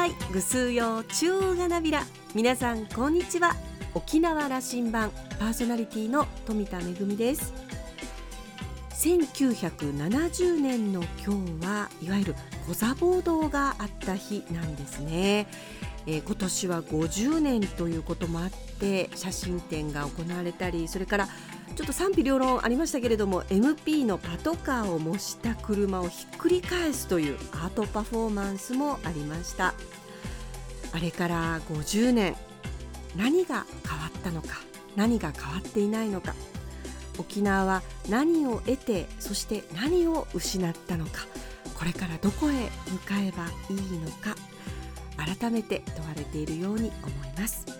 さい。ぐすうよ中がなびら。皆さんこんにちは。沖縄羅針盤パーソナリティの富田恵です。1970年の今日はいわゆるコザ暴動があった日なんですね、えー、今年は50年ということもあって写真展が行われたりそれからちょっと賛否両論ありましたけれども MP のパトカーを模した車をひっくり返すというアートパフォーマンスもありました。あれから50年何が変わったのか何が変わっていないのか沖縄は何を得てそして何を失ったのかこれからどこへ向かえばいいのか改めて問われているように思います。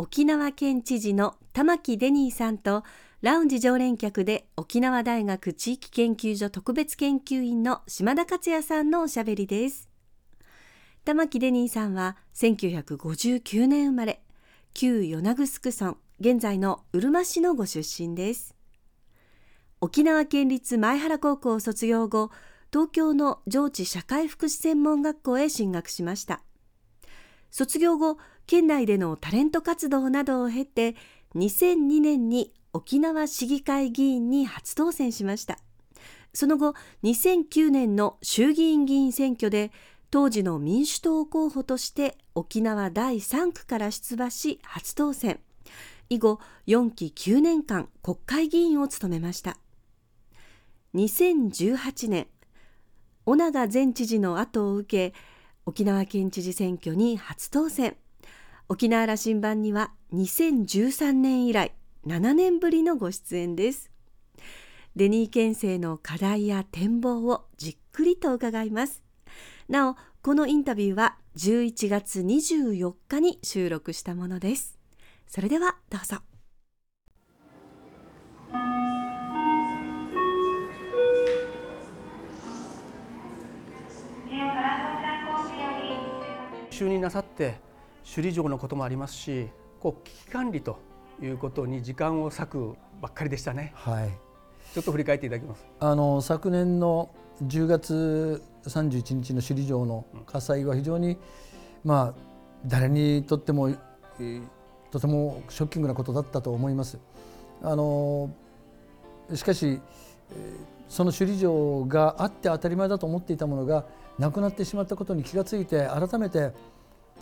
沖縄県知事の玉城デニーさんとラウンジ常連客で沖縄大学地域研究所特別研究員の島田克也さんのおしゃべりです。玉城デニーさんは1959年生まれ旧与那城村現在のうるま市のご出身です。沖縄県立前原高校を卒業後東京の上智社会福祉専門学校へ進学しました。卒業後県内でのタレント活動などを経て2002年に沖縄市議会議員に初当選しました。その後2009年の衆議院議員選挙で当時の民主党候補として沖縄第3区から出馬し初当選。以後4期9年間国会議員を務めました。2018年尾長前知事の後を受け沖縄県知事選挙に初当選。沖縄羅針盤には2013年以来7年ぶりのご出演です。デニー県政の課題や展望をじっくりと伺います。なおこのインタビューは11月24日に収録したものです。それではどうぞ。就任なさって首里城のこともありますしこう危機管理ということに時間を割くばっかりでしたね。はい、ちょっと振り返っていただきます？あの昨年の10月31日の首里城の火災は非常に、まあ誰にとっても、とてもショッキングなことだったと思います。あのしかしその首里城があって当たり前だと思っていたものがなくなってしまったことに気がついて改めて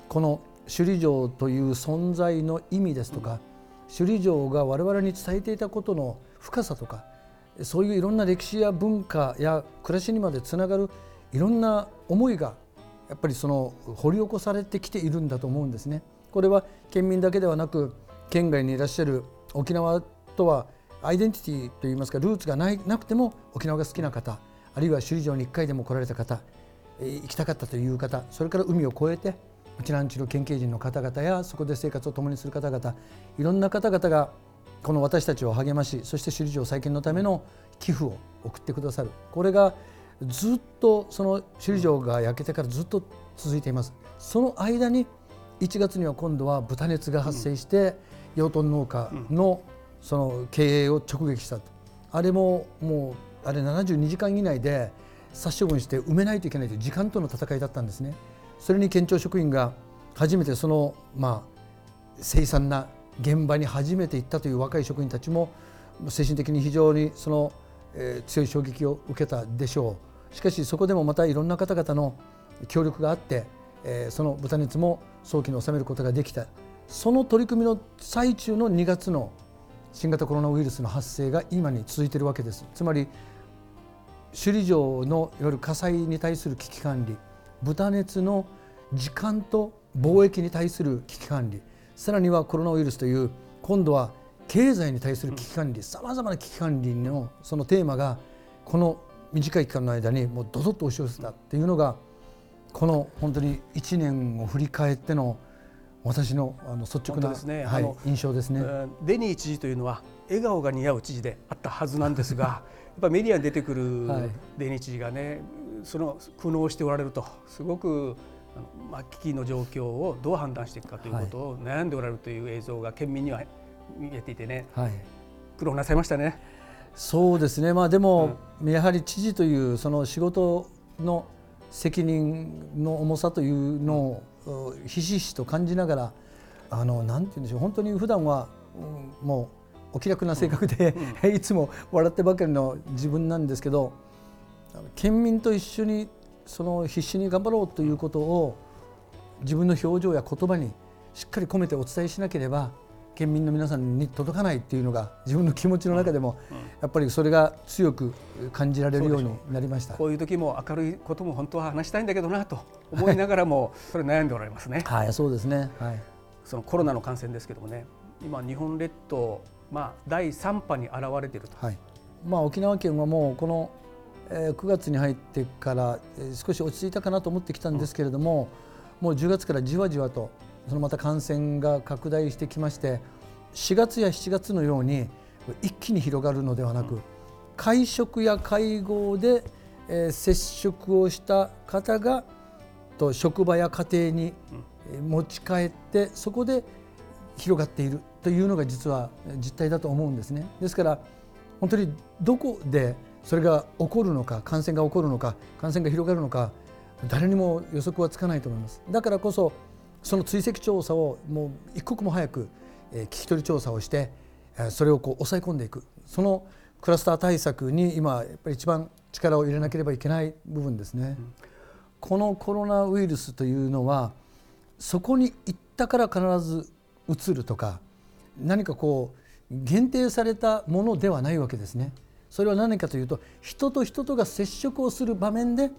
この首里城という存在の意味ですとか首里城が我々に伝えていたことの深さとかそういういろんな歴史や文化や暮らしにまでつながるいろんな思いがやっぱりその掘り起こされてきているんだと思うんですね。これは県民だけではなく県外にいらっしゃる沖縄とはアイデンティティといいますかルーツがないなくても沖縄が好きな方あるいは首里城に1回でも来られた方行きたかったという方それから海を越えてうちなんちの県警人の方々やそこで生活を共にする方々いろんな方々がこの私たちを励ましそして首里城再建のための寄付を送ってくださる。これがずっとその首里城が焼けてからずっと続いています。その間に1月には今度は豚熱が発生して養豚農家のその経営を直撃したと。あれももうあれ72時間以内で殺処分して埋めないといけないという時間との戦いだったんですね。それに県庁職員が初めてその、まあ、凄惨な現場に初めて行ったという若い職員たちも精神的に非常にその、えー、強い衝撃を受けたでしょう。しかしそこでもまたいろんな方々の協力があって、えー、その豚熱も早期に収めることができた。その取り組みの最中の2月の新型コロナウイルスの発生が今に続いているわけです。つまり首里城のいわゆる火災に対する危機管理。豚熱の時間と貿易に対する危機管理。さらにはコロナウイルスという今度は経済に対する危機管理。さまざまな危機管理のそのテーマがこの短い期間の間にもうどどっと押し寄せたっていうのがこの本当に1年を振り返っての私のあの率直な、ね。はい、印象ですね。デニー知事というのは笑顔が似合う知事であったはずなんですが やっぱメディアに出てくるデニー知事がね、その苦悩しておられるとすごくまあ、危機の状況をどう判断していくかということを悩んでおられるという映像が県民には見えていてね、はい、苦労なさいましたね。そうですね、まあ、でも、うん、やはり知事というその仕事の責任の重さというのをひしひしと感じながらあのなんて言うんでしょう。本当に普段は、うん、もうお気楽な性格で、うん、いつも笑ってばかりの自分なんですけど県民と一緒にその必死に頑張ろうということを自分の表情や言葉にしっかり込めてお伝えしなければ県民の皆さんに届かないっていうのが自分の気持ちの中でもやっぱりそれが強く感じられるようになりました。こういう時も明るいことも本当は話したいんだけどなと思いながらもそれ悩んでおられますね。はい、そうですね、はい、そのコロナの感染ですけどもね今日本列島、まあ、第3波に現れていると、はい。まあ、沖縄県はもうこのえ9月に入ってから少し落ち着いたかなと思ってきたんですけれども、もう10月からじわじわとそのまた感染が拡大してきまして4月や7月のように一気に広がるのではなく会食や会合で接触をした方がと職場や家庭に持ち帰ってそこで広がっているというのが実は実態だと思うんですね。ですから本当にどこでそれが起こるのか感染が起こるのか感染が広がるのか誰にも予測はつかないと思います。だからこそその追跡調査をもう一刻も早く聞き取り調査をしてそれをこう抑え込んでいく。そのクラスター対策に今やっぱり一番力を入れなければいけない部分ですね、このコロナウイルスというのはそこに行ったから必ずうつるとか何かこう限定されたものではないわけですね。それは何かというと人と人とが接触をする場面で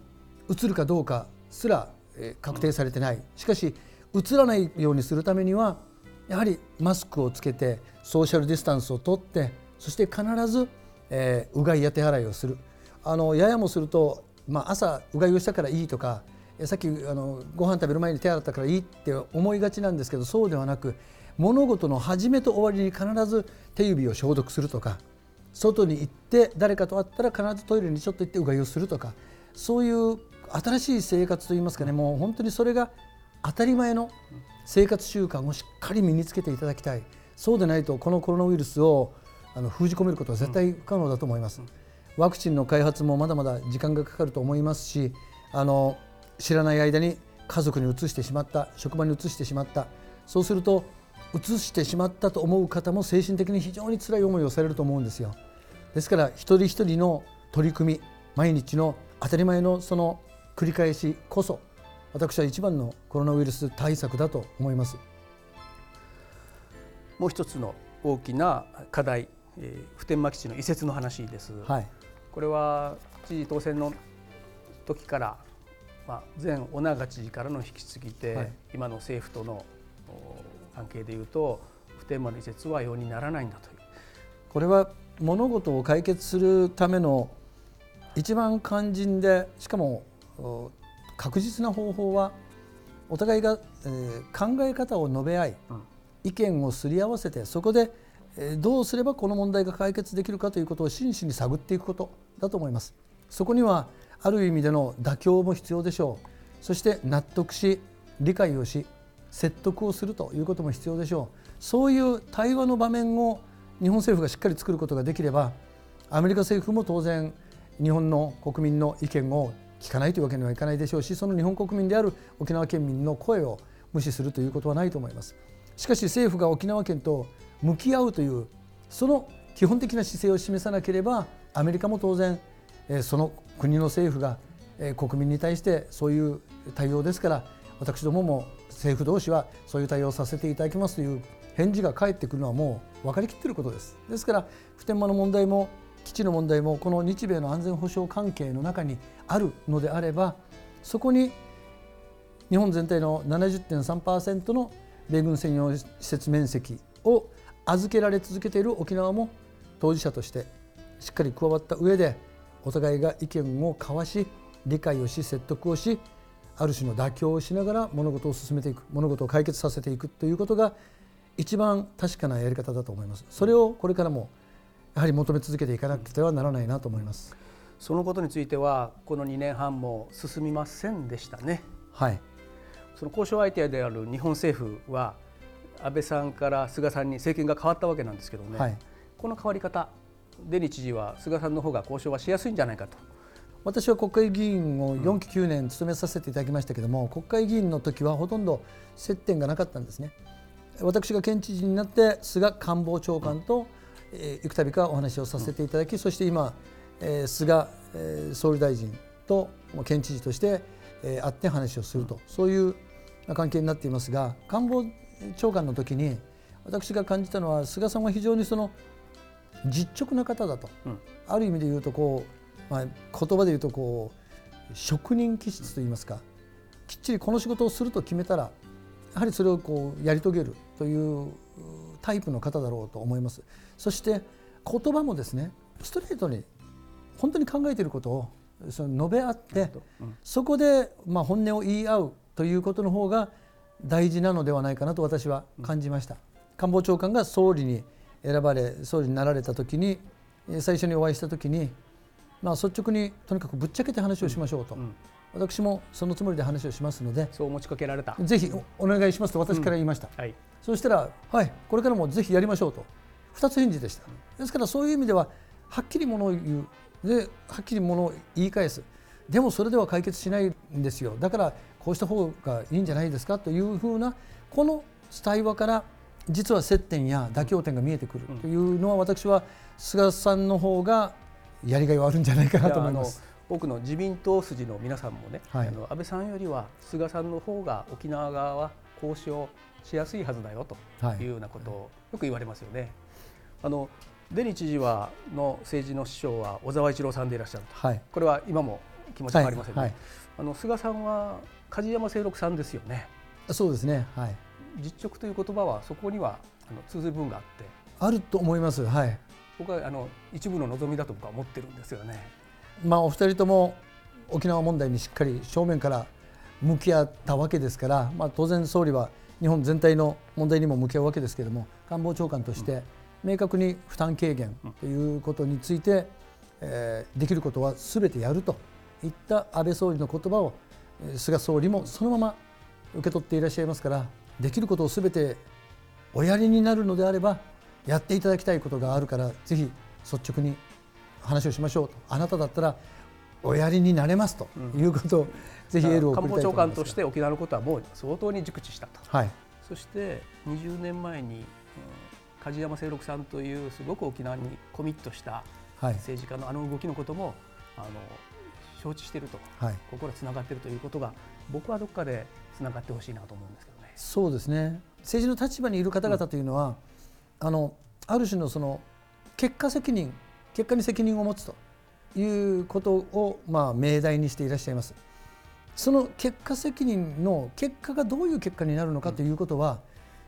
うつるかどうかすら確定されてない。しかしうつらないようにするためにはやはりマスクをつけてソーシャルディスタンスをとってそして必ず、えー、うがいや手洗いをする。あのややもすると、まあ、朝うがいをしたからいいとかさっきあのご飯食べる前に手洗ったからいいって思いがちなんですけどそうではなく物事の始めと終わりに必ず手指を消毒するとか外に行って誰かと会ったら必ずトイレにちょっと行ってうがいをするとかそういう新しい生活といいますかねもう本当にそれが当たり前の生活習慣をしっかり身につけていただきたいそうでないとこのコロナウイルスをあの封じ込めることは絶対不可能だと思います。ワクチンの開発もまだまだ時間がかかると思いますしあの知らない間に家族にうつしてしまった職場にうつしてしまったそうするとうつしてしまったと思う方も精神的に非常に辛い思いをされると思うんですよ。ですから一人一人の取り組み毎日の当たり前のその繰り返しこそ私は一番のコロナウイルス対策だと思います。もう一つの大きな課題、えー、普天間基地の移設の話です、はい、これは知事当選の時から、まあ、前尾長知事からの引き継ぎで、はい、今の政府との関係でいうと普天間の移設は容にならないんだという。これは物事を解決するための一番肝心でしかも確実な方法はお互いが、えー、考え方を述べ合い、うん、意見をすり合わせてそこで、えー、どうすればこの問題が解決できるかということを真摯に探っていくことだと思います。そこにはある意味での妥協も必要でしょう。そして納得し理解をし説得をするということも必要でしょう。そういう対話の場面を日本政府がしっかり作ることができればアメリカ政府も当然日本の国民の意見を聞かないというわけにはいかないでしょうしその日本国民である沖縄県民の声を無視するということはないと思います。しかし政府が沖縄県と向き合うというその基本的な姿勢を示さなければアメリカも当然その国の政府が国民に対してそういう対応ですから私どもも政府同士はそういう対応をさせていただきますという返事が返ってくるのはもう分かりきっていることです。ですから普天間の問題も基地の問題もこの日米の安全保障関係の中にあるのであればそこに日本全体の70.3%の米軍専用施設面積を預けられ続けている沖縄も当事者としてしっかり加わった上でお互いが意見を交わし理解をし説得をしある種の妥協をしながら物事を進めていく物事を解決させていくということが一番確かなやり方だと思います。それをこれからもやはり求め続けていかなくてはならないなと思います。そのことについてはこの2年半も進みませんでしたね。はい。その交渉相手である日本政府は安倍さんから菅さんに政権が変わったわけなんですけどね、はい、この変わり方デニ知事は菅さんの方が交渉はしやすいんじゃないかと。私は国会議員を4期9年務めさせていただきましたけれども、国会議員の時はほとんど接点がなかったんですね。私が県知事になって菅官房長官と、えー、幾度かお話をさせていただき、そして今、えー、菅、えー、総理大臣と県知事として、えー、会って話をするとそういう関係になっていますが官房長官の時に私が感じたのは菅さんは非常にその実直な方だと、うん、ある意味で言うとこう、まあ、言葉で言うとこう職人気質といいますかきっちりこの仕事をすると決めたらやはりそれをこうやり遂げるというタイプの方だろうと思います。そして言葉もですねストレートに本当に考えていることをその述べ合って、うん、そこでまあ本音を言い合うということの方が大事なのではないかなと私は感じました。官房長官が総理に選ばれ総理になられた時に最初にお会いした時に、まあ、率直にとにかくぶっちゃけて話をしましょうと、うんうん、私もそのつもりで話をしますのでそう持ちかけられた。ぜひお願いしますと私から言いました、うんはい、そうしたらはいこれからもぜひやりましょうと。2つ返事でした。ですからそういう意味でははっきりものを言う。ではっきりものを言い返す。でもそれでは解決しないんですよ。だからこうした方がいいんじゃないですか？というふうなこの対話から実は接点や妥協点が見えてくる。というのは私は菅さんの方がやりがいはあるんじゃないかなと思います。多くの自民党筋の皆さんもね、はい、あの安倍さんよりは菅さんの方が沖縄側は交渉しやすいはずだよとい。うようなことをよく言われますよね。あのデニ知事はの政治の師匠は小沢一郎さんでいらっしゃると、はい、これは今も気持ち変わりませんね、はい。はい、あの菅さんは梶山清六さんですよね。そうですね。はい。実直という言葉はそこにはあの通ずる部分があって。あると思います。はい。僕はあの一部の望みだと僕は思ってるんですよねまあお二人とも沖縄問題にしっかり正面から向き合ったわけですから、まあ、当然総理は日本全体の問題にも向き合うわけですけれども官房長官として明確に負担軽減ということについて、えー、できることはすべてやるといった安倍総理の言葉を菅総理もそのまま受け取っていらっしゃいますからできることをすべておやりになるのであればやっていただきたいことがあるからぜひ率直に話をしましょう。とあなただったらおやりになれますということを、うん、ぜひエールを官房長官として沖縄のことはもう相当に熟知したと、はい、そして20年前に、うん、梶山清六さんというすごく沖縄にコミットした政治家のあの動きのこともあの承知していると、はい、心つながっているということが僕はどこかでつながってほしいなと思うんですけどね。そうですね。政治の立場にいる方々というのは、うん、あのある種のその結果責任結果に責任を持つということを、まあ、命題にしていらっしゃいます。その結果責任の結果がどういう結果になるのかということは、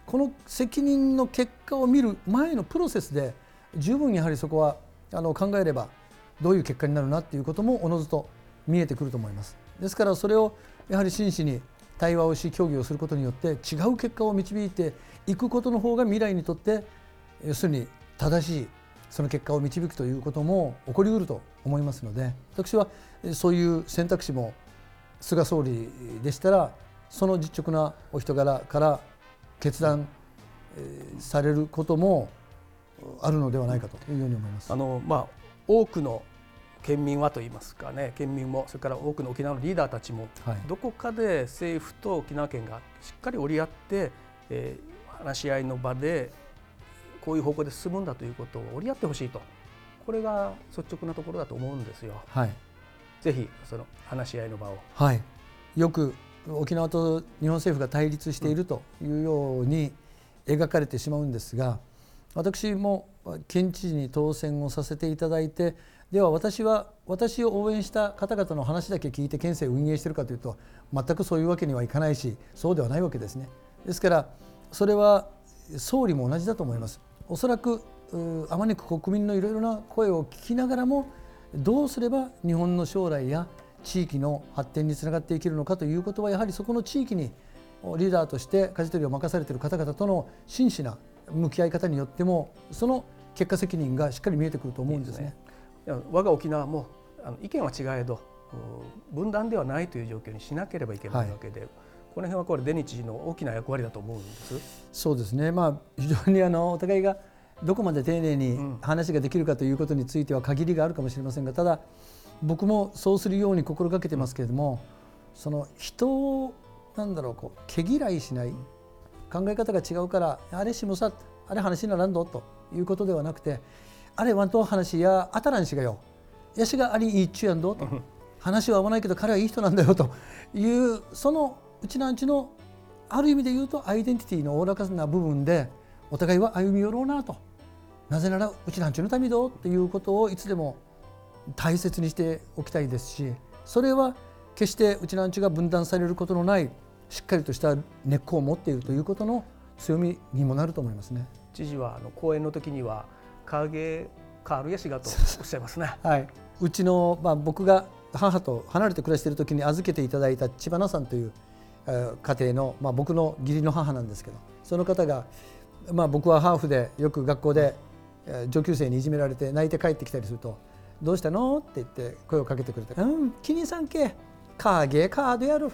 この責任の結果を見る前のプロセスで十分やはりそこはあの考えればどういう結果になるなということもおのずと見えてくると思います。ですからそれをやはり真摯に対話をし協議をすることによって違う結果を導いていくことの方が未来にとって要するに正しいその結果を導くということも起こりうると思いますので私はそういう選択肢も菅総理でしたらその実直なお人柄から決断されることもあるのではないかというように思います。あのまあ、多くの県民はといいますかね県民もそれから多くの沖縄のリーダーたちも、はい、どこかで政府と沖縄県がしっかり折り合って、えー、話し合いの場でこういう方向で進むんだということを折り合ってほしいとこれが率直なところだと思うんですよ。はい、ぜひその話し合いの場を、はい、よく沖縄と日本政府が対立しているというように描かれてしまうんですが私も県知事に当選をさせていただいてでは私は私を応援した方々の話だけ聞いて県政を運営しているかというと全くそういうわけにはいかないしそうではないわけですね。ですからそれは総理も同じだと思います。おそらくあまねく国民のいろいろな声を聞きながらもどうすれば日本の将来や地域の発展につながっていけるのかということはやはりそこの地域にリーダーとして舵取りを任されている方々との真摯な向き合い方によってもその結果責任がしっかり見えてくると思うんですね。いいすね我が沖縄もあの意見は違えど分断ではないという状況にしなければいけないわけで、はい、この辺はこれデニチの大きな役割だと思うんです。そうですね、まあ、非常にあのお互いがどこまで丁寧に話ができるかということについては限りがあるかもしれませんがただ僕もそうするように心がけてますけれども、その人をなんだろうこう毛嫌いしない考え方が違うからあれしもさあれ話にならんどということではなくてあれワンと話やあたらんしがよやしがありいいっちゅうやんどと。話は合わないけど彼はいい人なんだよというそのうちなんちのある意味で言うとアイデンティティのおおらかな部分でお互いは歩み寄ろうなとなぜならうちなんちのためどっていうことをいつでも大切にしておきたいですしそれは決してうちなんちが分断されることのないしっかりとした根っこを持っているということの強みにもなると思いますね。知事はあの講演の時には影変わるやしがとおっしゃいますね。はい、うちのまあ僕が母と離れて暮らしている時に預けていただいた千葉さんという家庭の、まあ、僕の義理の母なんですけどその方が、まあ、僕はハーフでよく学校で上級生にいじめられて泣いて帰ってきたりすると「どうしたの?」って言って声をかけてくれて「うん気にさんけカーゲーカードやる」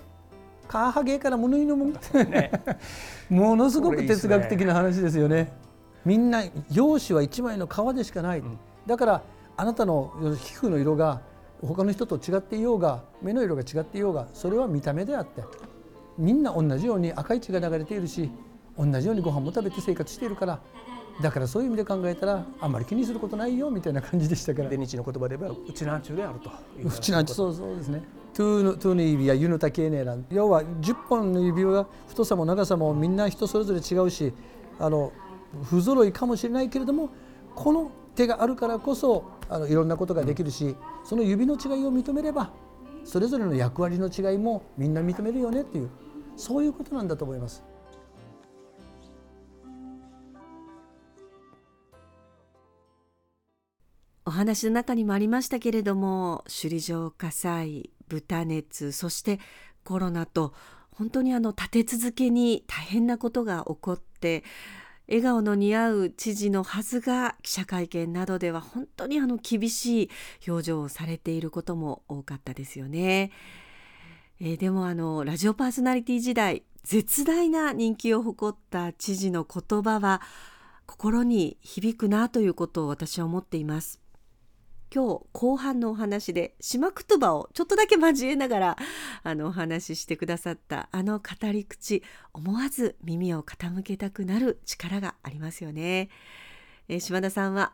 カーハゲーから物言いのもん、ね、ものすごく哲学的な話ですよね。みんな容姿は一枚の皮でしかない、うん、だからあなたの皮膚の色が他の人と違っていようが目の色が違っていようがそれは見た目であってみんな同じように赤い血が流れているし同じようにご飯も食べて生活しているからだからそういう意味で考えたらあんまり気にすることないよみたいな感じでしたから。で日の言葉で言えばうちなんちゅうであるとうちなんちゅうそうそうですね。トゥーのトゥーの指やユヌタケーネーラン要は10本の指は太さも長さもみんな人それぞれ違うしあの不揃いかもしれないけれどもこの手があるからこそあのいろんなことができるし、その指の違いを認めればそれぞれの役割の違いもみんな認めるよねっていうそういうことなんだと思います。お話の中にもありましたけれども首里城火災豚熱そしてコロナと本当にあの立て続けに大変なことが起こって笑顔の似合う知事のはずが記者会見などでは本当にあの厳しい表情をされていることも多かったですよね。えー、でもあのラジオパーソナリティ時代絶大な人気を誇った知事の言葉は心に響くなということを私は思っています。今日後半のお話で島言葉をちょっとだけ交えながらあのお話ししてくださったあの語り口思わず耳を傾けたくなる力がありますよね、えー、島田さんは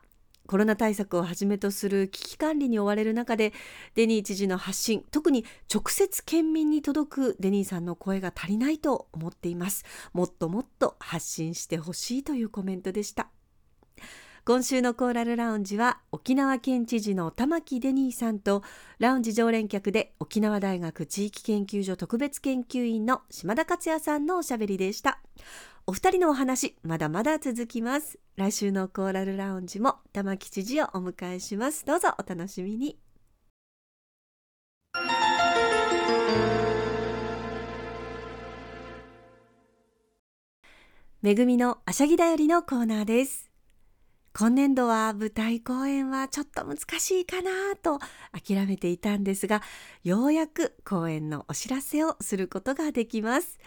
コロナ対策をはじめとする危機管理に追われる中でデニー知事の発信特に直接県民に届くデニーさんの声が足りないと思っています。もっともっと発信してほしいというコメントでした。今週のコーラルラウンジは沖縄県知事の玉城デニーさんとラウンジ常連客で沖縄大学地域研究所特別研究員の島田克也さんのおしゃべりでした。お二人のお話まだまだ続きます。来週のコーラルラウンジも玉城知事をお迎えします。どうぞお楽しみに。めぐみのあしゃぎだよりのコーナーです。今年度は舞台公演はちょっと難しいかなと諦めていたんですがようやく公演のお知らせをすることができます。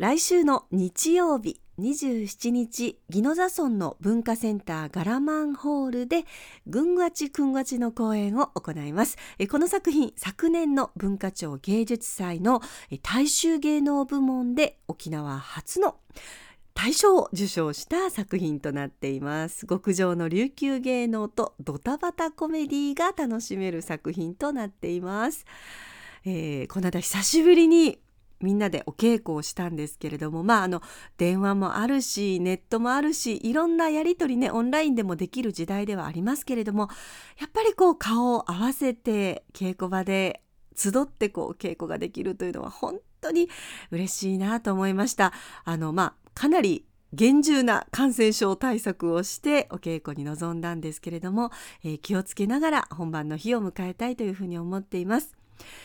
来週の日曜日27日宜野座村の文化センターガラマンホールでぐんわちくんわちの公演を行います。この作品昨年の文化庁芸術祭の大衆芸能部門で沖縄初の大賞を受賞した作品となっています。極上の琉球芸能とドタバタコメディが楽しめる作品となっています、えー、この間久しぶりにみんなでお稽古をしたんですけれどもまああの電話もあるしネットもあるしいろんなやり取りねオンラインでもできる時代ではありますけれどもやっぱりこう顔を合わせて稽古場で集ってこう稽古ができるというのは本当に嬉しいなと思いました。あのまあかなり厳重な感染症対策をしてお稽古に臨んだんですけれども、えー、気をつけながら本番の日を迎えたいというふうに思っています。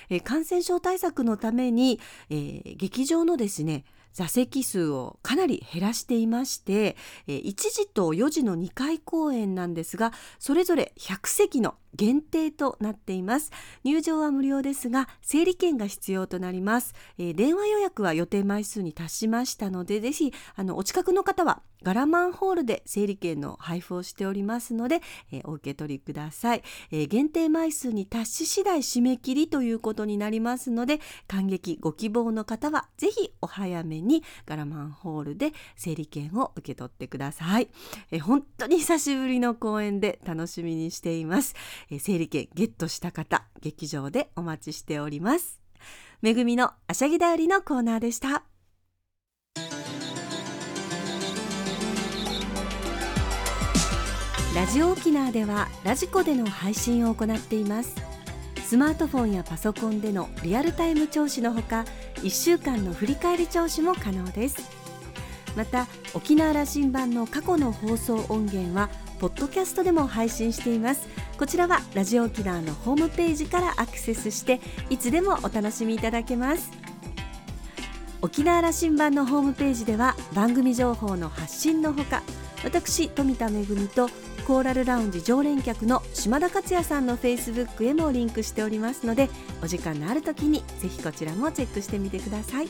え、感染症対策のために、え、劇場のですね座席数をかなり減らしていまして、え、1時と4時の2回公演なんですがそれぞれ100席の限定となっています。入場は無料ですが整理券が必要となります、えー、電話予約は予定枚数に達しましたのでぜひあのお近くの方はガラマンホールで整理券の配布をしておりますので、えー、お受け取りください、えー、限定枚数に達し次第締め切りということになりますので感激ご希望の方はぜひお早めにガラマンホールで整理券を受け取ってください、えー、本当に久しぶりの公演で楽しみにしています。え整理券ゲットした方劇場でお待ちしております。めぐみのあしゃぎだよりのコーナーでした。ラジオ沖縄ではラジコでの配信を行っています。スマートフォンやパソコンでのリアルタイム聴取のほか1週間の振り返り聴取も可能です。また沖縄羅針盤の過去の放送音源はポッドキャストでも配信しています。こちらはラジオ沖縄のホームページからアクセスしていつでもお楽しみいただけます。沖縄羅針盤のホームページでは番組情報の発信のほか私富田恵とコーラルラウンジ常連客の島田克也さんのフェイスブックへもリンクしておりますのでお時間のある時にぜひこちらもチェックしてみてください。